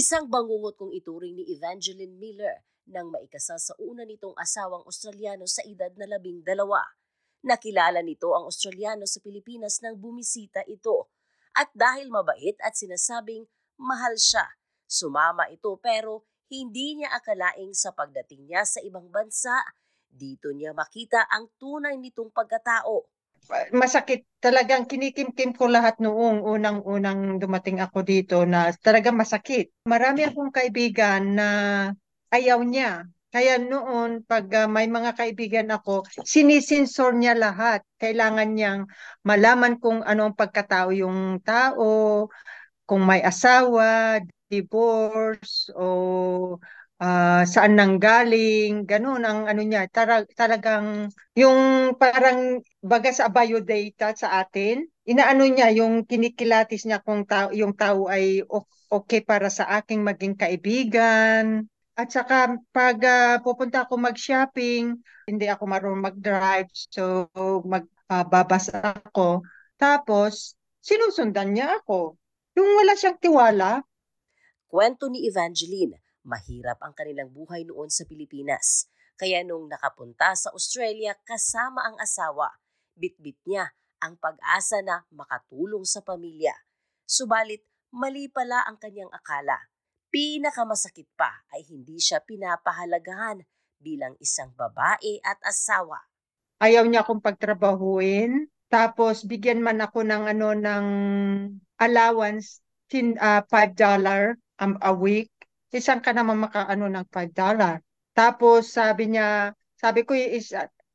Isang bangungot kong ituring ni Evangeline Miller nang maikasal sa una nitong asawang Australiano sa edad na labing dalawa. Nakilala nito ang Australiano sa Pilipinas nang bumisita ito. At dahil mabait at sinasabing mahal siya, sumama ito pero hindi niya akalaing sa pagdating niya sa ibang bansa, dito niya makita ang tunay nitong pagkatao masakit talagang kinikimkim ko lahat noong unang-unang dumating ako dito na talagang masakit. Marami akong kaibigan na ayaw niya. Kaya noon, pag uh, may mga kaibigan ako, sinisinsor niya lahat. Kailangan niyang malaman kung anong pagkatao yung tao, kung may asawa, divorce, o uh, saan nanggaling, ganun ang ano niya, tara, talagang yung parang baga sa biodata sa atin, inaano niya yung kinikilatis niya kung tao, yung tao ay okay para sa aking maging kaibigan. At saka pag uh, pupunta ako mag-shopping, hindi ako marunong mag-drive, so magbabas uh, ako. Tapos, sinusundan niya ako. Yung wala siyang tiwala. Kwento ni Evangeline, Mahirap ang kanilang buhay noon sa Pilipinas. Kaya nung nakapunta sa Australia kasama ang asawa, bitbit niya ang pag-asa na makatulong sa pamilya. Subalit, mali pala ang kanyang akala. Pinakamasakit pa ay hindi siya pinapahalagahan bilang isang babae at asawa. Ayaw niya akong pagtrabahuin, tapos bigyan man ako ng ano ng allowance tin uh, $5 um, a week isang ka naman makaano ng 5 dollar. Tapos sabi niya, sabi ko is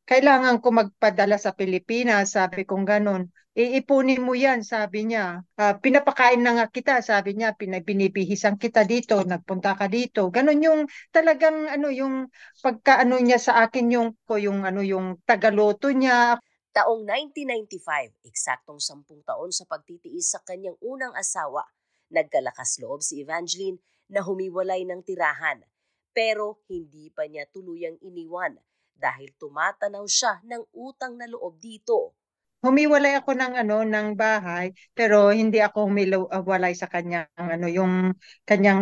kailangan ko magpadala sa Pilipinas, sabi kong ganun. Iipunin mo yan, sabi niya. Uh, pinapakain na nga kita, sabi niya, binibihisan kita dito, nagpunta ka dito. Ganun yung talagang ano yung pagkaano niya sa akin yung ko yung ano yung tagaloto niya. Taong 1995, eksaktong sampung taon sa pagtitiis sa kanyang unang asawa, nagkalakas loob si Evangeline na humiwalay ng tirahan pero hindi pa niya tuluyang iniwan dahil tumatanaw siya ng utang na loob dito. Humiwalay ako ng ano ng bahay pero hindi ako humiwalay sa kanyang ano yung kanyang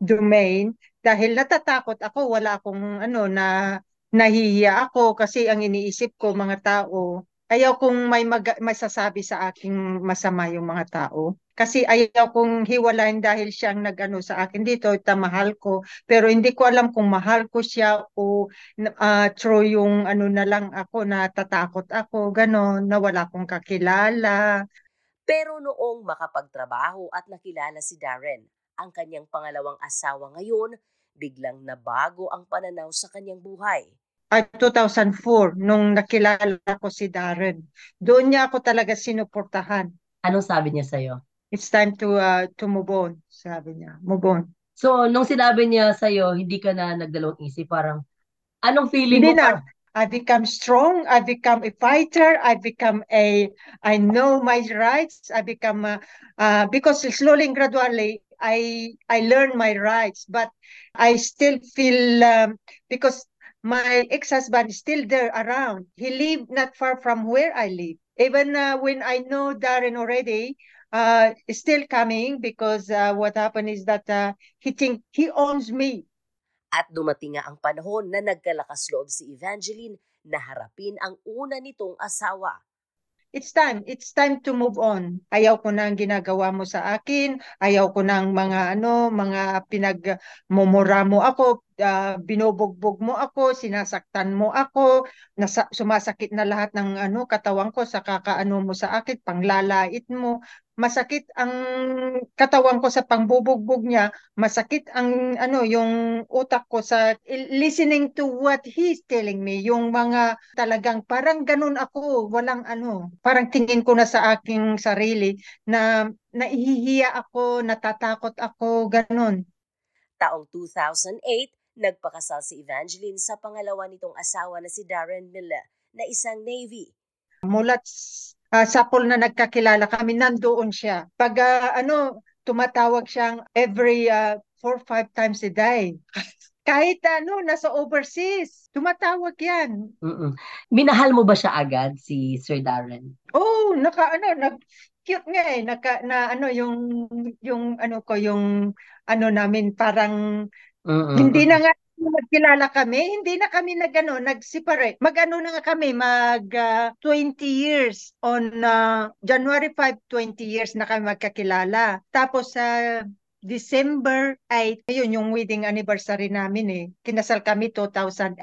domain dahil natatakot ako wala akong ano na nahihiya ako kasi ang iniisip ko mga tao ayaw kong may mag- masasabi sa aking masama yung mga tao. Kasi ayaw kong hiwalayin dahil siyang nag-ano sa akin dito, tamahal ko. Pero hindi ko alam kung mahal ko siya o uh, true yung ano na lang ako, natatakot ako, gano'n, na wala akong kakilala. Pero noong makapagtrabaho at nakilala si Darren, ang kanyang pangalawang asawa ngayon, biglang nabago ang pananaw sa kanyang buhay ay 2004 nung nakilala ko si Darren. Doon niya ako talaga sinuportahan. Anong sabi niya sa'yo? It's time to uh, to move on, sabi niya. Move on. So, nung sinabi niya sa'yo, hindi ka na nagdalawang isip, parang, anong feeling hindi mo? Na. I become strong. I become a fighter. I become a, I know my rights. I become, a, uh, because slowly and gradually, I, I learn my rights. But I still feel, um, because my ex-husband is still there around. He lived not far from where I live. Even uh, when I know Darren already, uh, still coming because uh, what happened is that uh, he think he owns me. At dumating nga ang panahon na nagkalakas loob si Evangeline na harapin ang una nitong asawa. It's time. It's time to move on. Ayaw ko na ang ginagawa mo sa akin. Ayaw ko na ang mga ano, mga pinagmumura mo ako, uh, binubugbog mo ako, sinasaktan mo ako, nasa, sumasakit na lahat ng ano katawan ko sa kakaano mo sa akin, panglalait mo. Masakit ang katawan ko sa pangbubugbog niya, masakit ang ano yung utak ko sa listening to what he's telling me, yung mga talagang parang ganun ako, walang ano, parang tingin ko na sa aking sarili na nahihiya ako, natatakot ako, ganun. Taong 2008, Nagpakasal si Evangeline sa pangalawa nitong asawa na si Darren Miller na isang Navy. Mulat uh, sa pool na nagkakilala kami, nandoon siya. Pag uh, ano, tumatawag siyang every uh, four, five times a day. Kahit ano, nasa overseas, tumatawag yan. Mm-mm. Minahal mo ba siya agad, si Sir Darren? Oh, naka ano, nag, cute nga eh naka, na ano yung yung ano ko yung ano namin parang Mm-mm. hindi na nga nagkilala kami, hindi na kami nagano nag-separate. Mag-ano na nga kami, mag ah, 20 years on ah, January 5, 20 years na kami magkakilala. Tapos sa December 8, ayun yung wedding anniversary namin eh. Kinasal kami 2008.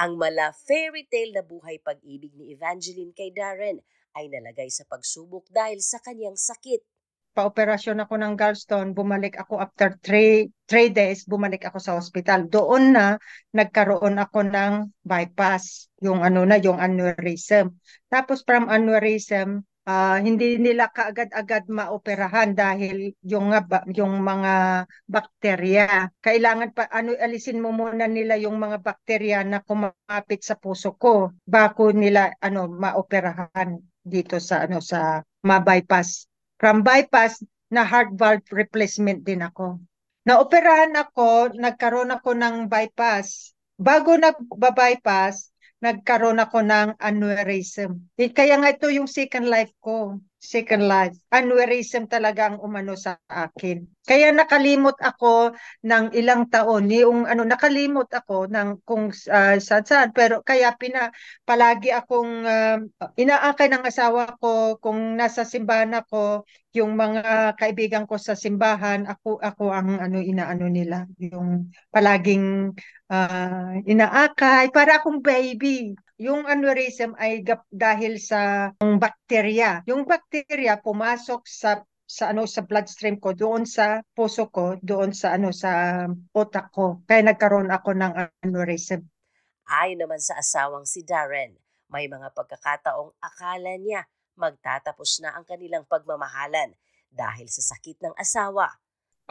Ang mala fairy tale na buhay pag-ibig ni Evangeline kay Darren ay nalagay sa pagsubok dahil sa kanyang sakit. Pa-operasyon ako ng gallstone, bumalik ako after 3 3 days, bumalik ako sa hospital. Doon na nagkaroon ako ng bypass, yung ano na, yung aneurysm. Tapos from aneurysm, ah, hindi nila kaagad-agad maoperahan dahil yung nga yung mga bakterya. Kailangan pa ano alisin mo muna nila yung mga bakterya na kumapit sa puso ko bago nila ano maoperahan dito sa ano sa ma-bypass. From bypass na heart valve replacement din ako. Naoperahan ako, nagkaroon ako ng bypass. Bago nagba-bypass, nagkaroon ako ng aneurysm. Kaya nga ito yung second life ko. Second life. Aneurysm talaga ang umano sa akin. Kaya nakalimot ako ng ilang taon. Yung ano, nakalimot ako ng kung uh, saan saan. Pero kaya pina, palagi akong uh, inaakay ng asawa ko kung nasa simbahan ako, yung mga kaibigan ko sa simbahan, ako ako ang ano inaano nila, yung palaging uh, inaakay para akong baby. Yung aneurysm ay gap, dahil sa bakterya. Yung bakterya pumasok sa sa ano sa bloodstream ko doon sa puso ko doon sa ano sa utak ko kaya nagkaroon ako ng aneurysm Ayon naman sa asawang si Darren, may mga pagkakataong akala niya magtatapos na ang kanilang pagmamahalan dahil sa sakit ng asawa.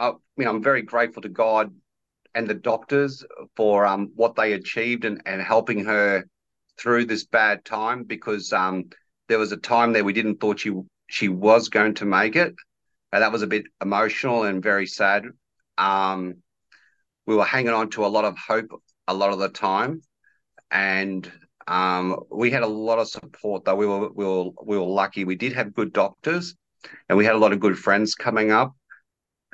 uh, you know, I'm very grateful to God and the doctors for um, what they achieved and, and helping her through this bad time because um, there was a time there we didn't thought she she was going to make it. And that was a bit emotional and very sad. Um, we were hanging on to a lot of hope a lot of the time, and um, we had a lot of support. Though we were we were we were lucky. We did have good doctors, and we had a lot of good friends coming up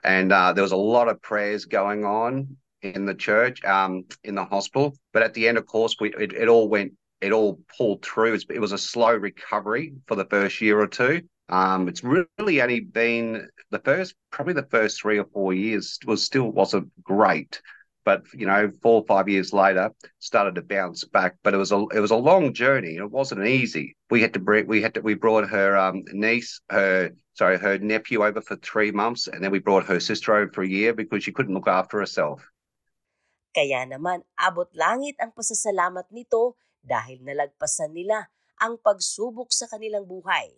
and uh, there was a lot of prayers going on in the church, um, in the hospital. But at the end, of course, we it, it all went, it all pulled through. It was a slow recovery for the first year or two. Um, it's really only been the first, probably the first three or four years was still wasn't great, but you know, four or five years later, started to bounce back. But it was a it was a long journey. It wasn't easy. We had to bring, we had to, we brought her um, niece, her sorry, her nephew over for three months, and then we brought her sister over for a year because she couldn't look after herself. Kaya naman abot langit ang pasasalamat nito dahil nalagpasan nila ang pagsubok sa kanilang buhay.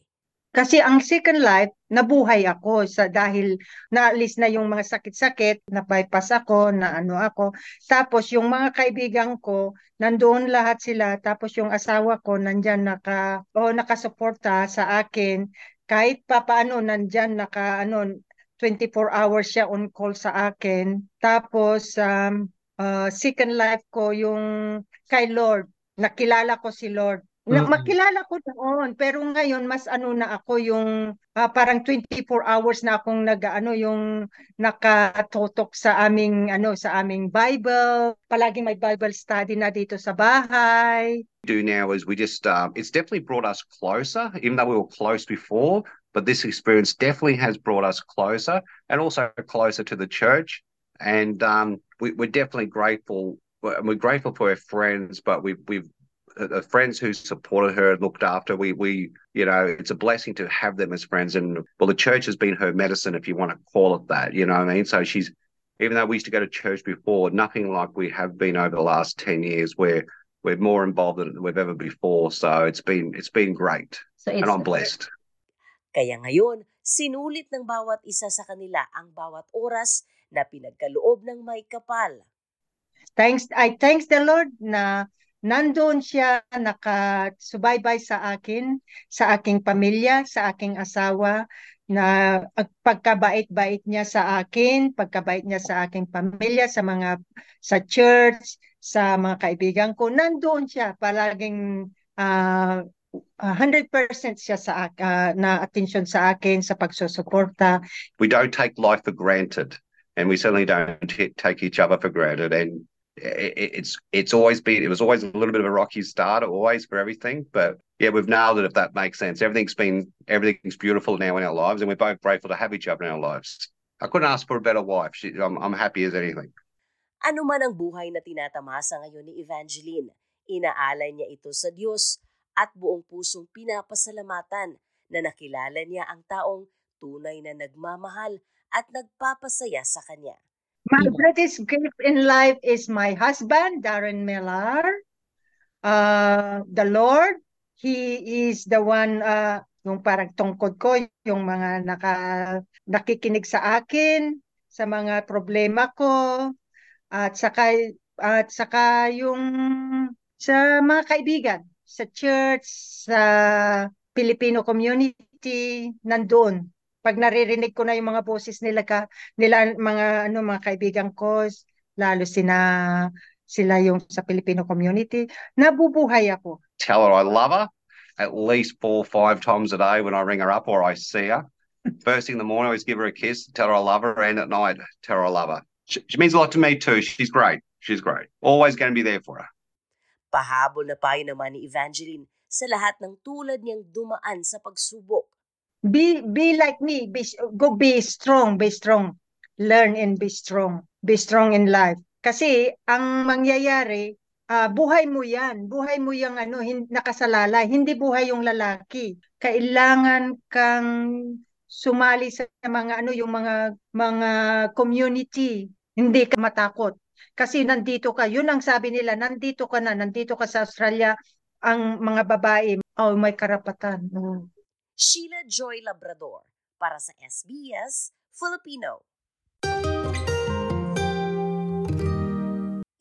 Kasi ang second life, nabuhay ako sa dahil naalis na yung mga sakit-sakit, na-bypass ako, na ano ako. Tapos yung mga kaibigan ko, nandoon lahat sila. Tapos yung asawa ko, nandyan naka, o nakasuporta sa akin. Kahit pa paano, nandyan naka, ano, 24 hours siya on call sa akin. Tapos, um, uh, second life ko yung kay Lord. Nakilala ko si Lord. Na, Mm-mm. makilala ko noon, pero ngayon mas ano na ako yung ah, parang 24 hours na akong nag-ano yung nakatotok sa aming ano sa aming Bible. Palagi may Bible study na dito sa bahay. do now is we just um, it's definitely brought us closer even though we were close before but this experience definitely has brought us closer and also closer to the church and um, we, we're definitely grateful we're we're grateful for her friends but we've we've uh, the friends who supported her and looked after we we you know it's a blessing to have them as friends and well the church has been her medicine if you want to call it that you know what i mean so she's even though we used to go to church before nothing like we have been over the last 10 years where we're more involved than we've ever before. So it's been it's been great, So and I'm blessed. Kaya ngayon, sinulit ng bawat isa sa kanila ang bawat oras na pinagkaloob ng may kapal. Thanks I thanks the Lord na nandoon siya nakasubaybay sa akin, sa aking pamilya, sa aking asawa na pagkabait-bait niya sa akin, pagkabait niya sa aking pamilya, sa mga sa church, sa mga kaibigan ko, nandoon siya palaging ah, ah, 100% siya sa ah, na attention sa akin sa pagsusuporta. We don't take life for granted, and we certainly don't take each other for granted. And it's it's always been it was always a little bit of a rocky start, always for everything. But yeah, we've nailed it. If that makes sense, everything's been everything's beautiful now in our lives, and we're both grateful to have each other in our lives. I couldn't ask for a better wife. She, I'm I'm happy as anything. Ano man ang buhay na tinatamasa ngayon ni Evangeline, inaalay niya ito sa Diyos at buong pusong pinapasalamatan na nakilala niya ang taong tunay na nagmamahal at nagpapasaya sa kanya. My greatest gift in life is my husband, Darren Millar. Uh, the Lord, He is the one, uh, yung parang tungkod ko, yung mga naka, nakikinig sa akin, sa mga problema ko, at saka, at saka yung sa mga kaibigan, sa church, sa Filipino community, nandoon. Pag naririnig ko na yung mga boses nila ka, nila mga ano mga kaibigan ko lalo sina sila yung sa Filipino community nabubuhay ako Tell her I love her at least four or five times a day when I ring her up or I see her. First thing in the morning, I always give her a kiss, tell her I love her, and at night, tell her I love her. She, she means a lot to me too. She's great. She's great. Always going to be there for her. Pahabol na payo naman ni Evangeline sa lahat ng tulad niyang dumaan sa pagsubok. Be be like me. Be go be strong. Be strong. Learn and be strong. Be strong in life. Kasi ang mangyayari ah, buhay mo yan. Buhay mo yung ano hin, nakasalalay. Hindi buhay yung lalaki. Kailangan kang sumali sa mga ano yung mga mga community. Hindi ka matakot. Kasi nandito ka. Yun ang sabi nila nandito ka na. Nandito ka sa Australia. Ang mga babae oh may karapatan. Oh. Sheila Joy Labrador para sa SBS Filipino.